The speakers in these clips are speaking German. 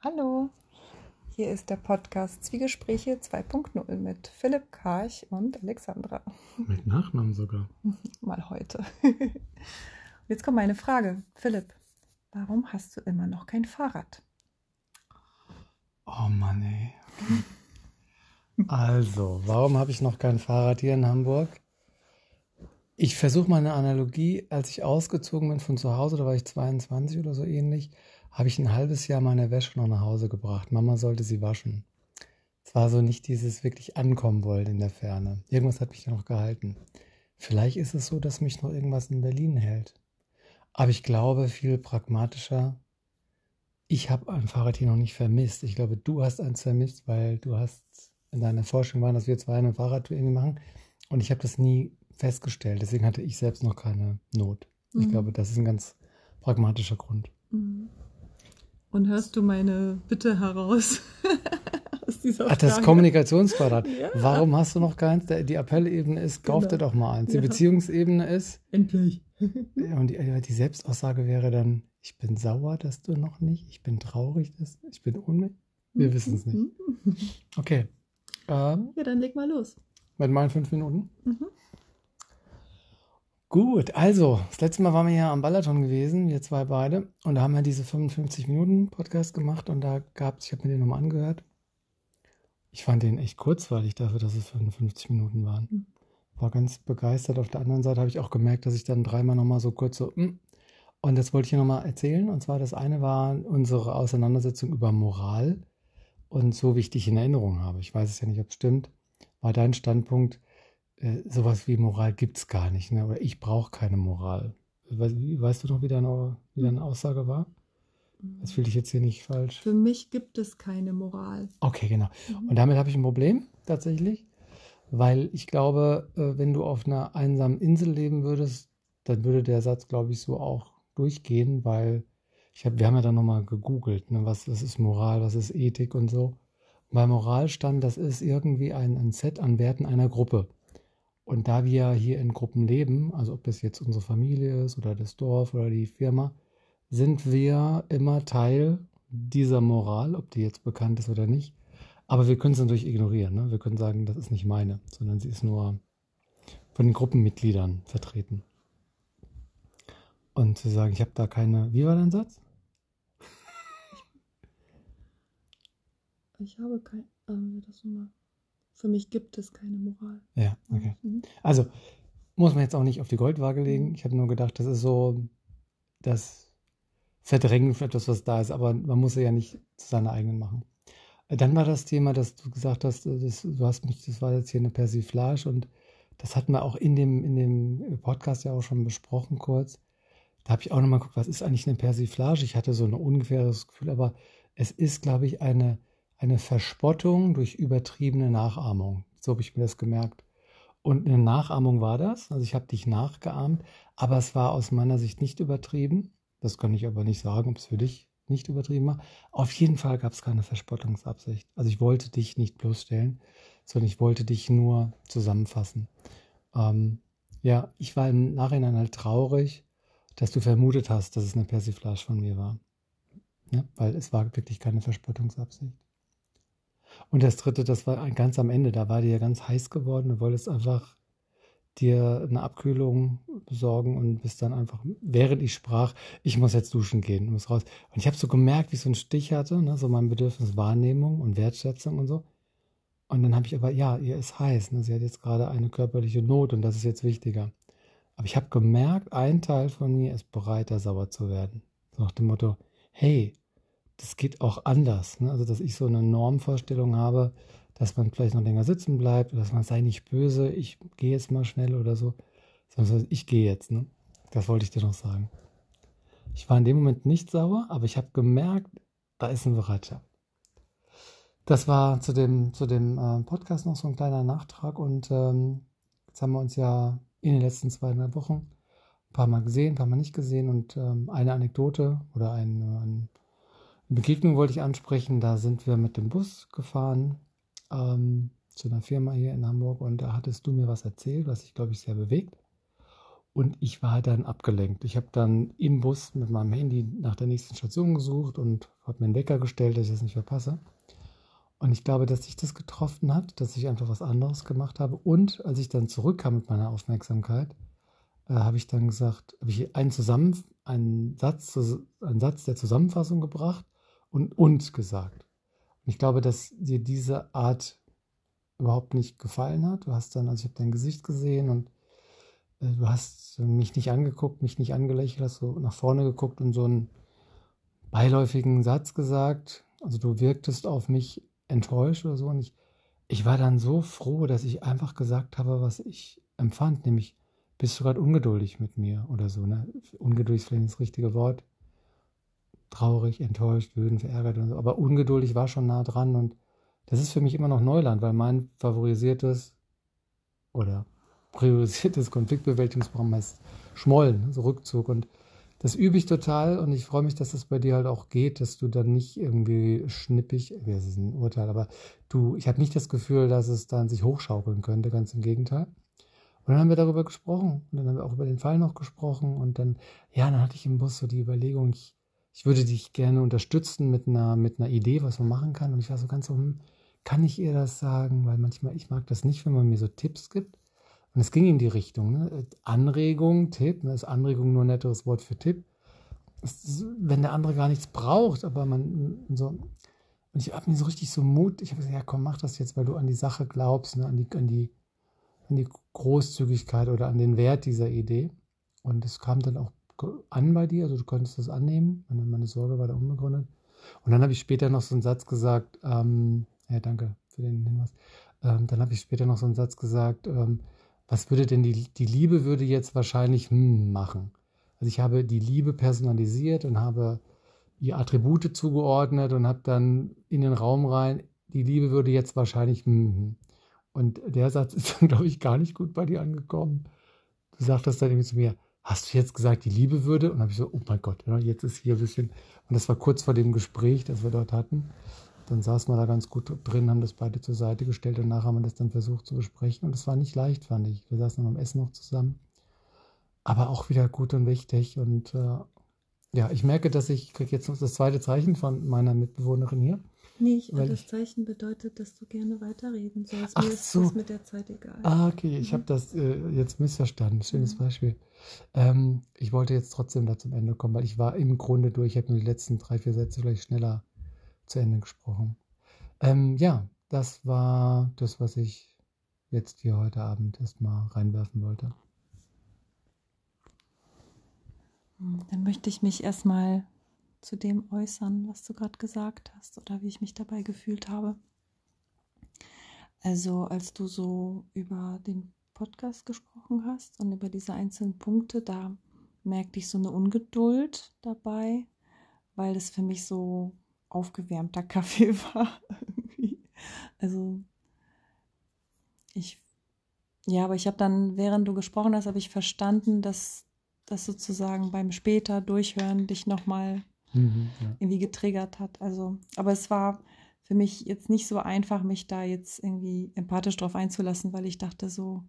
Hallo, hier ist der Podcast Zwiegespräche 2.0 mit Philipp Karch und Alexandra. Mit Nachnamen sogar. Mal heute. Jetzt kommt meine Frage. Philipp, warum hast du immer noch kein Fahrrad? Oh Mann, ey. Also, warum habe ich noch kein Fahrrad hier in Hamburg? Ich versuche mal eine Analogie. Als ich ausgezogen bin von zu Hause, da war ich 22 oder so ähnlich, habe ich ein halbes Jahr meine Wäsche noch nach Hause gebracht. Mama sollte sie waschen. Es war so nicht dieses wirklich ankommen wollen in der Ferne. Irgendwas hat mich noch gehalten. Vielleicht ist es so, dass mich noch irgendwas in Berlin hält. Aber ich glaube, viel pragmatischer, ich habe ein Fahrrad hier noch nicht vermisst. Ich glaube, du hast eins vermisst, weil du hast in deiner Forschung waren, dass wir zwei eine Fahrradtour irgendwie machen. Und ich habe das nie festgestellt. Deswegen hatte ich selbst noch keine Not. Ich Mhm. glaube, das ist ein ganz pragmatischer Grund. Und hörst du meine Bitte heraus aus dieser Ach, das? Kommunikationsquadrat. Ja. Warum hast du noch keins? Die Appellebene ist, kauf Genau. dir doch mal eins. Die Ja. Beziehungsebene ist, Endlich. und die, die Selbstaussage wäre dann, ich bin sauer, dass du noch nicht, ich bin traurig, dass ich bin unmöglich. Wir wissen es nicht. Mhm. Okay. Ähm, Ja, dann leg mal los. mit meinen fünf Minuten. Mhm. Gut, also, das letzte Mal waren wir ja am Balaton gewesen, wir zwei beide, und da haben wir diese 55 Minuten Podcast gemacht und da gab es, ich habe mir den nochmal angehört. Ich fand den echt kurzweilig dafür, dass es 55 Minuten waren. Mhm. War ganz begeistert. Auf der anderen Seite habe ich auch gemerkt, dass ich dann dreimal nochmal so kurz so, mm. und das wollte ich hier nochmal erzählen. Und zwar das eine war unsere Auseinandersetzung über Moral und so wie ich dich in Erinnerung habe. Ich weiß es ja nicht, ob es stimmt. War dein Standpunkt, äh, sowas wie Moral gibt es gar nicht, ne? oder ich brauche keine Moral. We weißt du noch, wie deine, wie deine Aussage war? Das fühle ich jetzt hier nicht falsch. Für mich gibt es keine Moral. Okay, genau. Mhm. Und damit habe ich ein Problem tatsächlich, weil ich glaube, äh, wenn du auf einer einsamen Insel leben würdest, dann würde der Satz, glaube ich, so auch durchgehen, weil ich hab, wir haben ja dann nochmal gegoogelt, ne, was, was ist Moral, was ist Ethik und so. Bei Moral stand, das ist irgendwie ein, ein Set an Werten einer Gruppe. Und da wir hier in Gruppen leben, also ob das jetzt unsere Familie ist oder das Dorf oder die Firma, sind wir immer Teil dieser Moral, ob die jetzt bekannt ist oder nicht. Aber wir können es natürlich ignorieren. Ne? Wir können sagen, das ist nicht meine, sondern sie ist nur von den Gruppenmitgliedern vertreten. Und zu sagen, ich habe da keine. Wie war dein Satz? Ich habe kein. Ähm, das nochmal. Für mich gibt es keine Moral. Ja, okay. Mhm. Also muss man jetzt auch nicht auf die Goldwaage legen. Ich habe nur gedacht, das ist so das Verdrängen für etwas, was da ist, aber man muss es ja nicht zu seiner eigenen machen. Äh, Dann war das Thema, dass du gesagt hast, äh, das, du hast mich, das war jetzt hier eine Persiflage und das hatten wir auch in dem, in dem Podcast ja auch schon besprochen kurz. Da habe ich auch nochmal geguckt, was ist eigentlich eine Persiflage? Ich hatte so ein ungefähres Gefühl, aber es ist, glaube ich, eine, eine Verspottung durch übertriebene Nachahmung. So habe ich mir das gemerkt. Und eine Nachahmung war das. Also ich habe dich nachgeahmt, aber es war aus meiner Sicht nicht übertrieben. Das kann ich aber nicht sagen, ob es für dich nicht übertrieben war. Auf jeden Fall gab es keine Verspottungsabsicht. Also ich wollte dich nicht bloßstellen, sondern ich wollte dich nur zusammenfassen. Ähm, ja, ich war im Nachhinein halt traurig, dass du vermutet hast, dass es eine Persiflage von mir war. Ja, weil es war wirklich keine Verspottungsabsicht. Und das dritte, das war ganz am Ende, da war dir ja ganz heiß geworden, du wolltest einfach dir eine Abkühlung besorgen und bist dann einfach, während ich sprach, ich muss jetzt duschen gehen, muss raus. Und ich habe so gemerkt, wie ich so einen Stich hatte, ne, so mein Bedürfnis Wahrnehmung und Wertschätzung und so. Und dann habe ich aber, ja, ihr ist heiß, ne, sie hat jetzt gerade eine körperliche Not und das ist jetzt wichtiger. Aber ich habe gemerkt, ein Teil von mir ist bereit, da sauer zu werden. So nach dem Motto, hey, das geht auch anders. Ne? Also, dass ich so eine Normvorstellung habe, dass man vielleicht noch länger sitzen bleibt, oder dass man sei nicht böse, ich gehe jetzt mal schnell oder so. Sondern ich gehe jetzt, ne? Das wollte ich dir noch sagen. Ich war in dem Moment nicht sauer, aber ich habe gemerkt, da ist eine Bereitschaft. Das war zu dem, zu dem äh, Podcast noch so ein kleiner Nachtrag und ähm, jetzt haben wir uns ja in den letzten zweieinhalb Wochen ein paar Mal gesehen, ein paar Mal nicht gesehen und ähm, eine Anekdote oder ein, ein Begegnung wollte ich ansprechen. Da sind wir mit dem Bus gefahren ähm, zu einer Firma hier in Hamburg und da hattest du mir was erzählt, was dich, glaube ich, sehr bewegt. Und ich war dann abgelenkt. Ich habe dann im Bus mit meinem Handy nach der nächsten Station gesucht und habe mir einen Wecker gestellt, dass ich das nicht verpasse. Und ich glaube, dass sich das getroffen hat, dass ich einfach was anderes gemacht habe. Und als ich dann zurückkam mit meiner Aufmerksamkeit, äh, habe ich dann gesagt, habe ich einen, Zusammen, einen, Satz, einen Satz der Zusammenfassung gebracht und und gesagt. Und ich glaube, dass dir diese Art überhaupt nicht gefallen hat. Du hast dann, also ich habe dein Gesicht gesehen und äh, du hast mich nicht angeguckt, mich nicht angelächelt, hast so nach vorne geguckt und so einen beiläufigen Satz gesagt. Also du wirktest auf mich enttäuscht oder so. Und ich, ich war dann so froh, dass ich einfach gesagt habe, was ich empfand, nämlich bist du gerade ungeduldig mit mir oder so. Ne? Ungeduldig ist vielleicht das richtige Wort. Traurig, enttäuscht, wütend, verärgert und so. Aber ungeduldig war schon nah dran und das ist für mich immer noch Neuland, weil mein favorisiertes oder priorisiertes Konfliktbewältigungsprogramm heißt Schmollen, also Rückzug. Und das übe ich total und ich freue mich, dass das bei dir halt auch geht, dass du dann nicht irgendwie schnippig, das ist ein Urteil, aber du, ich habe nicht das Gefühl, dass es dann sich hochschaukeln könnte, ganz im Gegenteil. Und dann haben wir darüber gesprochen und dann haben wir auch über den Fall noch gesprochen und dann, ja, dann hatte ich im Bus so die Überlegung, ich, ich würde dich gerne unterstützen mit einer, mit einer Idee, was man machen kann. Und ich war so ganz so, hm, kann ich ihr das sagen? Weil manchmal, ich mag das nicht, wenn man mir so Tipps gibt. Und es ging in die Richtung, ne? Anregung, Tipp, ne? ist Anregung nur ein netteres Wort für Tipp. Ist, wenn der andere gar nichts braucht, aber man so. Und ich habe mir so richtig so Mut, ich habe gesagt, ja komm, mach das jetzt, weil du an die Sache glaubst, ne? an, die, an, die, an die Großzügigkeit oder an den Wert dieser Idee. Und es kam dann auch an bei dir, also du konntest das annehmen. Meine, meine Sorge war da unbegründet. Und dann habe ich später noch so einen Satz gesagt, ähm, ja, danke für den Hinweis. Ähm, dann habe ich später noch so einen Satz gesagt, ähm, was würde denn die, die Liebe würde jetzt wahrscheinlich hm machen? Also ich habe die Liebe personalisiert und habe ihr Attribute zugeordnet und habe dann in den Raum rein, die Liebe würde jetzt wahrscheinlich hm. hm. Und der Satz ist dann, glaube ich, gar nicht gut bei dir angekommen. Du sagtest dann irgendwie zu mir, hast du jetzt gesagt, die Liebe würde? Und dann habe ich so, oh mein Gott, jetzt ist hier ein bisschen. Und das war kurz vor dem Gespräch, das wir dort hatten. Dann saßen wir da ganz gut drin, haben das beide zur Seite gestellt und nachher haben wir das dann versucht zu besprechen. Und es war nicht leicht, fand ich. Wir saßen beim Essen noch zusammen. Aber auch wieder gut und wichtig. Und äh, ja, ich merke, dass ich kriege jetzt noch das zweite Zeichen von meiner Mitbewohnerin hier. Nee, das ich, Zeichen bedeutet, dass du gerne weiterreden sollst. Mir Ach ist so. das mit der Zeit egal. Ah, okay, ich mhm. habe das äh, jetzt missverstanden. Schönes mhm. Beispiel. Ähm, ich wollte jetzt trotzdem da zum Ende kommen, weil ich war im Grunde durch. Ich habe nur die letzten drei, vier Sätze vielleicht schneller zu Ende gesprochen. Ähm, ja, das war das, was ich jetzt hier heute Abend erstmal reinwerfen wollte. Dann möchte ich mich erstmal zu dem äußern, was du gerade gesagt hast oder wie ich mich dabei gefühlt habe. Also als du so über den Podcast gesprochen hast und über diese einzelnen Punkte, da merkte ich so eine Ungeduld dabei, weil es für mich so aufgewärmter Kaffee war. also ich, ja, aber ich habe dann, während du gesprochen hast, habe ich verstanden, dass das sozusagen beim später Durchhören dich nochmal mhm, ja. irgendwie getriggert hat. Also, aber es war für mich jetzt nicht so einfach, mich da jetzt irgendwie empathisch drauf einzulassen, weil ich dachte so,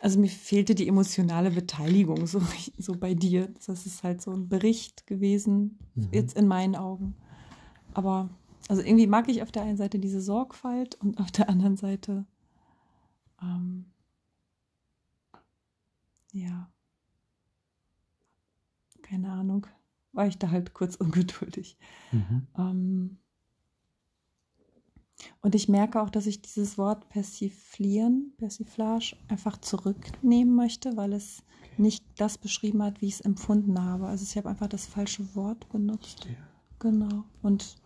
also mir fehlte die emotionale Beteiligung so, so bei dir. Das ist halt so ein Bericht gewesen, mhm. jetzt in meinen Augen. Aber also irgendwie mag ich auf der einen Seite diese Sorgfalt und auf der anderen Seite, ähm, ja, keine Ahnung, war ich da halt kurz ungeduldig. Mhm. Ähm, und ich merke auch, dass ich dieses Wort persiflieren, Persiflage, einfach zurücknehmen möchte, weil es nicht das beschrieben hat, wie ich es empfunden habe. Also ich habe einfach das falsche Wort benutzt. Verstehe. Genau. Und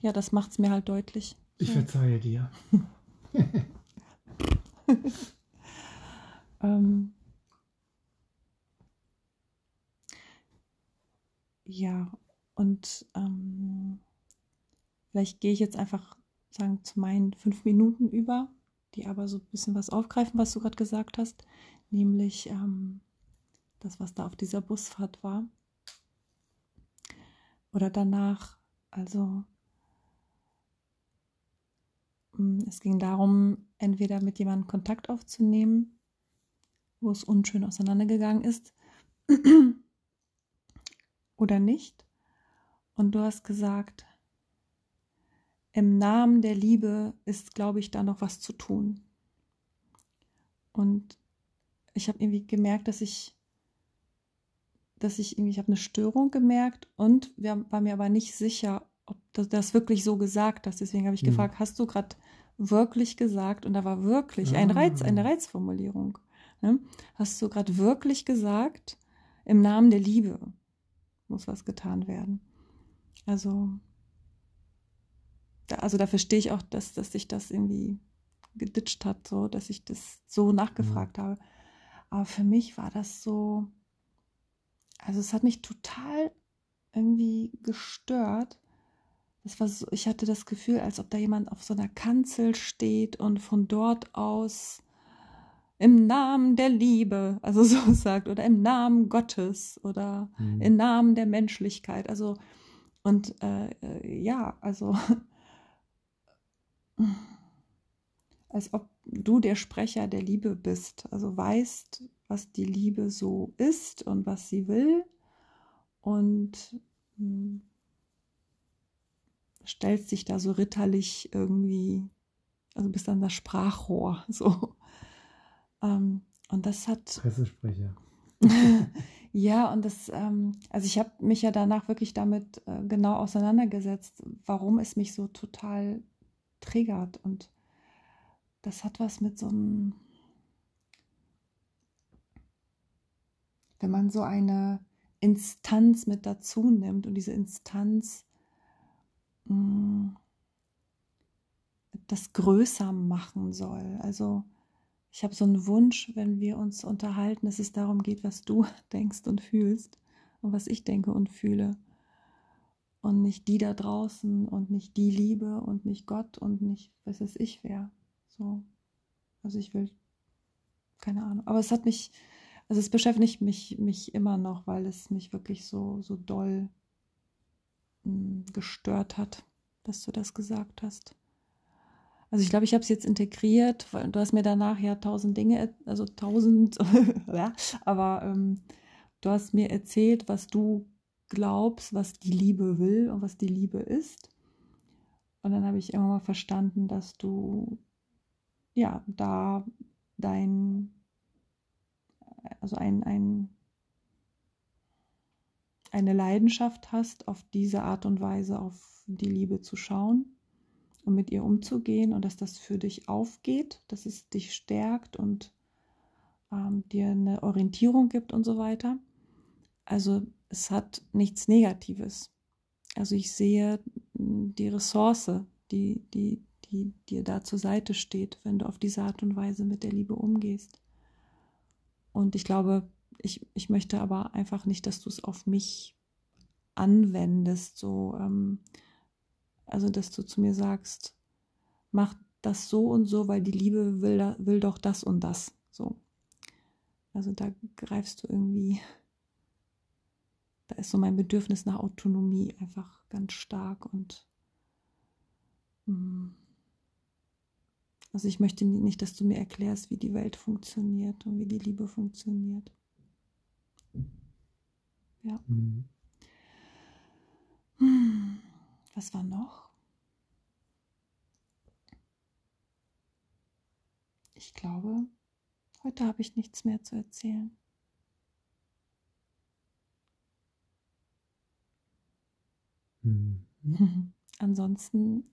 ja, das macht es mir halt deutlich. Ich ja. verzeihe dir. ähm, ja, und ähm, vielleicht gehe ich jetzt einfach sagen, zu meinen fünf Minuten über, die aber so ein bisschen was aufgreifen, was du gerade gesagt hast, nämlich ähm, das, was da auf dieser Busfahrt war. Oder danach, also mm, es ging darum, entweder mit jemandem Kontakt aufzunehmen wo es unschön auseinandergegangen ist oder nicht. Und du hast gesagt, im Namen der Liebe ist, glaube ich, da noch was zu tun. Und ich habe irgendwie gemerkt, dass ich, dass ich irgendwie, ich habe eine Störung gemerkt und wir, war mir aber nicht sicher, ob du das wirklich so gesagt hast. Deswegen habe ich mhm. gefragt, hast du gerade wirklich gesagt? Und da war wirklich ein Reiz, eine ah. Reizformulierung. Ne? Hast du gerade wirklich gesagt, im Namen der Liebe muss was getan werden? Also, da, also da verstehe ich auch, dass, dass sich das irgendwie geditscht hat, so, dass ich das so nachgefragt mhm. habe. Aber für mich war das so, also es hat mich total irgendwie gestört. Das war so, ich hatte das Gefühl, als ob da jemand auf so einer Kanzel steht und von dort aus im Namen der Liebe, also so sagt, oder im Namen Gottes oder mhm. im Namen der Menschlichkeit. Also, und äh, äh ja, also als ob du der Sprecher der Liebe bist, also weißt, was die Liebe so ist und was sie will und hm, stellst dich da so ritterlich irgendwie, also bist dann das Sprachrohr, so. Ähm, und das hat. Pressesprecher. ja, und das, ähm, also ich habe mich ja danach wirklich damit äh, genau auseinandergesetzt, warum es mich so total triggert und das hat was mit so einem, wenn man so eine Instanz mit dazu nimmt und diese Instanz mh, mm, das größer machen soll. Also ich habe so einen Wunsch, wenn wir uns unterhalten, dass es darum geht, was du denkst und fühlst und was ich denke und fühle. Und nicht die da draußen und nicht die Liebe und nicht Gott und nicht, was es ich wäre. So. Also ich will, keine Ahnung. Aber es hat mich, also es beschäftigt mich, mich immer noch, weil es mich wirklich so, so doll mh, hm, gestört hat, dass du das gesagt hast. Also ich glaube, ich habe es jetzt integriert, weil du hast mir danach ja tausend Dinge, also tausend, ja, aber ähm, du hast mir erzählt, was du glaubst, was die Liebe will und was die Liebe ist. Und dann habe ich immer mal verstanden, dass du ja, da dein, also ein, ein, eine Leidenschaft hast, auf diese Art und Weise auf die Liebe zu schauen und mit ihr umzugehen und dass das für dich aufgeht, dass es dich stärkt und ähm, dir eine Orientierung gibt und so weiter. Also es hat nichts Negatives. Also ich sehe die Ressource, die, die, die dir da zur Seite steht, wenn du auf diese Art und Weise mit der Liebe umgehst. Und ich glaube, ich, ich möchte aber einfach nicht, dass du es auf mich anwendest, so, ähm, also dass du zu mir sagst, mach das so und so, weil die Liebe will, will doch das und das, so. Also da greifst du irgendwie, da ist so mein Bedürfnis nach Autonomie einfach ganz stark und mm, also ich möchte nicht, dass du mir erklärst, wie die Welt funktioniert und wie die Liebe funktioniert. Ja. Mhm. Was war noch? Ich glaube, heute habe ich nichts mehr zu erzählen. Mhm. Ansonsten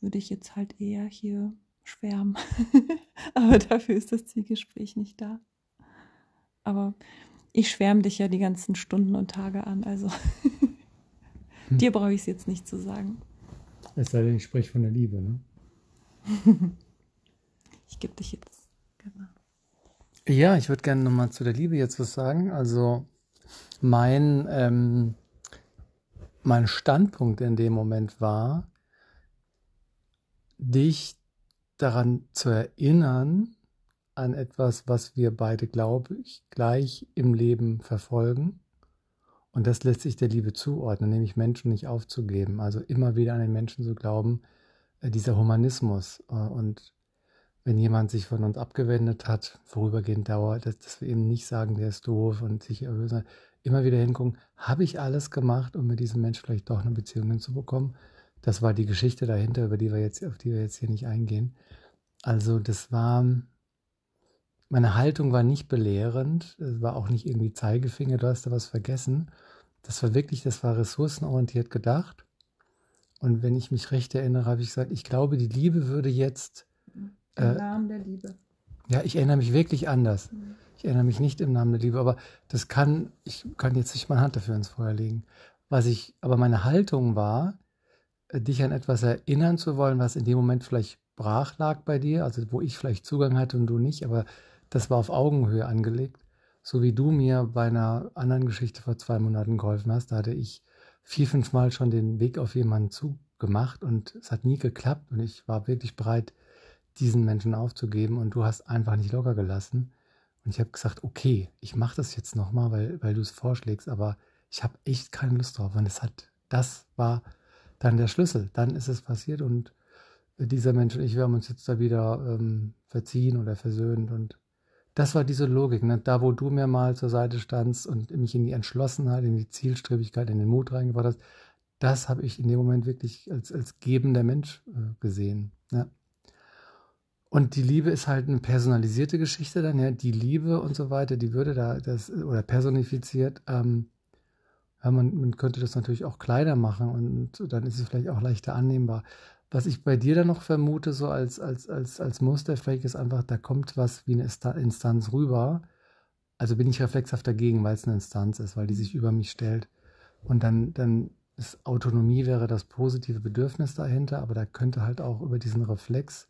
würde ich jetzt halt eher hier schwärmen. Aber dafür ist das Zielgespräch nicht da. Aber ich schwärme dich ja die ganzen Stunden und Tage an, also. dir brauche ich es jetzt nicht zu sagen. Es sei denn, ich spreche von der Liebe, ne? ich gebe dich jetzt, genau. Ja, ich würde gerne nochmal zu der Liebe jetzt was sagen. Also mein, ähm, mein Standpunkt in dem Moment war, dich daran zu erinnern, an etwas, was wir beide, glaube ich, gleich im Leben verfolgen. Und das lässt sich der Liebe zuordnen, nämlich Menschen nicht aufzugeben. Also immer wieder an den Menschen zu glauben, äh, dieser Humanismus. Äh, und wenn jemand sich von uns abgewendet hat, vorübergehend dauert, dass, dass wir eben nicht sagen, der ist doof und sich erhöhen, immer wieder hingucken, habe ich alles gemacht, um mit diesem Menschen vielleicht doch eine Beziehung hinzubekommen? Das war die Geschichte dahinter, über die wir jetzt, auf die wir jetzt hier nicht eingehen. Also das war, meine Haltung war nicht belehrend, es war auch nicht irgendwie Zeigefinger, du hast da was vergessen. Das war wirklich, das war ressourcenorientiert gedacht. Und wenn ich mich recht erinnere, habe ich gesagt, ich glaube, die Liebe würde jetzt. Im äh, Namen der Liebe. Ja, ich erinnere mich wirklich anders. Mhm. Ich erinnere mich nicht im Namen der Liebe, aber das kann, ich kann jetzt nicht meine Hand dafür ins Feuer legen. Was ich, aber meine Haltung war, äh, dich an etwas erinnern zu wollen, was in dem Moment vielleicht brach lag bei dir, also wo ich vielleicht Zugang hatte und du nicht, aber das war auf Augenhöhe angelegt. So wie du mir bei einer anderen Geschichte vor zwei Monaten geholfen hast, da hatte ich vier, fünf Mal schon den Weg auf jemanden zugemacht und es hat nie geklappt und ich war wirklich bereit, diesen Menschen aufzugeben und du hast einfach nicht locker gelassen. Und ich habe gesagt, okay, ich mache das jetzt nochmal, weil, weil du es vorschlägst, aber ich habe echt keine Lust drauf. Und es hat, das war dann der Schlüssel. Dann ist es passiert und dieser Mensch und ich, wir haben uns jetzt da wieder ähm, verziehen oder versöhnt und das war diese Logik. Ne? Da, wo du mir mal zur Seite standst und mich in die Entschlossenheit, in die Zielstrebigkeit, in den Mut reingebracht hast, das habe ich in dem Moment wirklich als, als gebender Mensch äh, gesehen. Ja. Und die Liebe ist halt eine personalisierte Geschichte dann, ja, die Liebe und so weiter, die würde da, das, oder personifiziert, ähm, ja, man, man könnte das natürlich auch kleiner machen und dann ist es vielleicht auch leichter annehmbar. Was ich bei dir dann noch vermute, so als, als, als, als Muster, vielleicht ist einfach, da kommt was wie eine Instanz rüber. Also bin ich reflexhaft dagegen, weil es eine Instanz ist, weil die sich über mich stellt. Und dann, dann ist Autonomie wäre das positive Bedürfnis dahinter, aber da könnte halt auch über diesen Reflex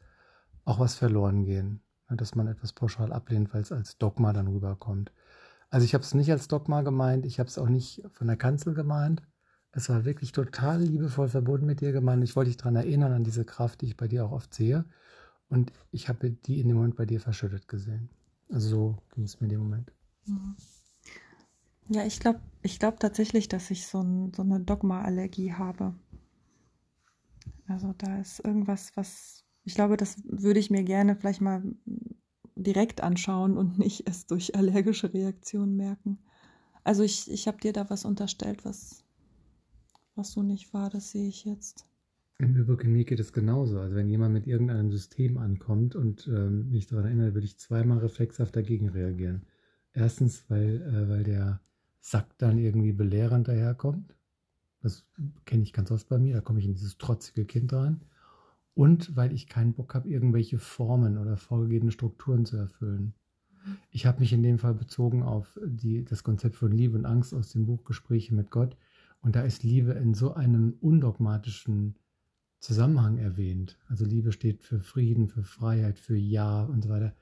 auch was verloren gehen. Dass man etwas pauschal ablehnt, weil es als Dogma dann rüberkommt. Also ich habe es nicht als Dogma gemeint, ich habe es auch nicht von der Kanzel gemeint, es war wirklich total liebevoll verbunden mit dir gemeint. Ich wollte dich daran erinnern, an diese Kraft, die ich bei dir auch oft sehe. Und ich habe die in dem Moment bei dir verschüttet gesehen. Also so ging es mir in dem Moment. Ja, ich glaube ich glaub tatsächlich, dass ich so, ein, so eine Dogma-Allergie habe. Also da ist irgendwas, was, ich glaube, das würde ich mir gerne vielleicht mal direkt anschauen und nicht erst durch allergische Reaktionen merken. Also ich, ich habe dir da was unterstellt, was, was so nicht war, das sehe ich jetzt. Im Übrigen, mir geht es genauso. Also wenn jemand mit irgendeinem System ankommt und ähm, mich daran erinnert, würde ich zweimal reflexhaft dagegen reagieren. Erstens, weil, äh, weil der Sack dann irgendwie belehrend daherkommt. Das kenne ich ganz oft bei mir. Da komme ich in dieses trotzige Kind rein. Und weil ich keinen Bock habe, irgendwelche Formen oder vorgegebene Strukturen zu erfüllen. Ich habe mich in dem Fall bezogen auf die, das Konzept von Liebe und Angst aus dem Buch Gespräche mit Gott und da ist Liebe in so einem undogmatischen Zusammenhang erwähnt. Also Liebe steht für Frieden, für Freiheit, für Ja und so weiter.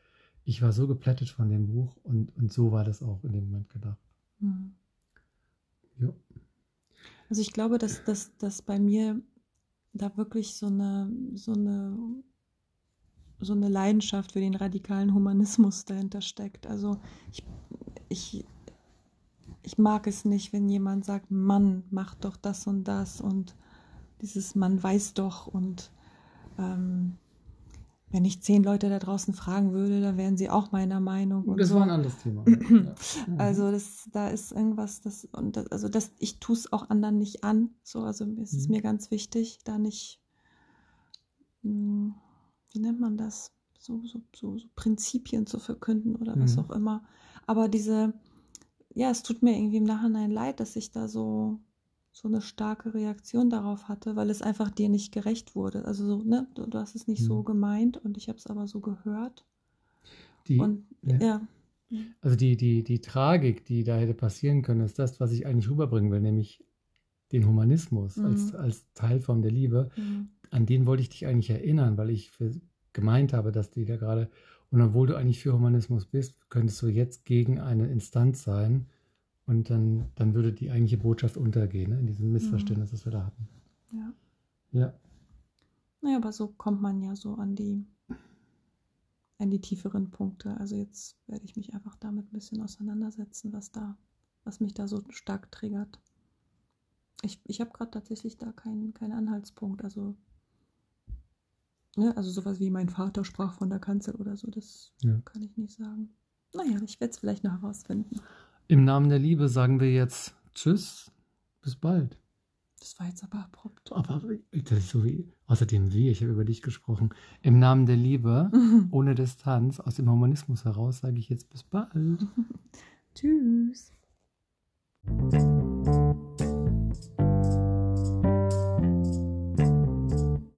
Ich war so geplättet von dem Buch und, und so war das auch in dem Moment gedacht. Mhm. Ja. Also ich glaube, dass, dass, dass bei mir da wirklich so eine, so eine so eine Leidenschaft für den radikalen Humanismus dahinter steckt. Also ich, ich ich mag es nicht, wenn jemand sagt, Mann, mach doch das und das und dieses Mann weiß doch und ähm, wenn ich zehn Leute da draußen fragen würde, dann wären sie auch meiner Meinung. das so. war ein anderes Thema. Also das, da ist irgendwas, das und das, also das, ich tue es auch anderen nicht an. So, also es ist mhm. mir ganz wichtig, da nicht, hm, wie nennt man das, so, so, so, so Prinzipien zu verkünden oder mhm. was auch immer. Aber diese ja, es tut mir irgendwie im Nachhinein leid, dass ich da so, so eine starke Reaktion darauf hatte, weil es einfach dir nicht gerecht wurde. Also so, ne, du, du hast es nicht mhm. so gemeint und ich habe es aber so gehört. Die, und ja. ja. Also die, die, die Tragik, die da hätte passieren können, ist das, was ich eigentlich rüberbringen will, nämlich den Humanismus mhm. als, als Teilform der Liebe. Mhm. An den wollte ich dich eigentlich erinnern, weil ich für, gemeint habe, dass die da gerade und obwohl du eigentlich für Humanismus bist, könntest du jetzt gegen eine Instanz sein und dann, dann würde die eigentliche Botschaft untergehen, ne? in diesem Missverständnis, mhm. das wir da hatten. Ja. Ja. Naja, aber so kommt man ja so an die, an die tieferen Punkte. Also jetzt werde ich mich einfach damit ein bisschen auseinandersetzen, was da, was mich da so stark triggert. Ich, ich habe gerade tatsächlich da keinen keinen Anhaltspunkt. Also ne, also sowas wie mein Vater sprach von der Kanzel oder so, das Ja. kann ich nicht sagen. Naja, ich werde es vielleicht noch herausfinden. Im Namen der Liebe sagen wir jetzt Tschüss, bis bald. Das war jetzt aber abrupt. Aber das ist so wie, außerdem wie, ich habe über dich gesprochen. Im Namen der Liebe, ohne Distanz, aus dem Humanismus heraus, sage ich jetzt bis bald. Tschüss.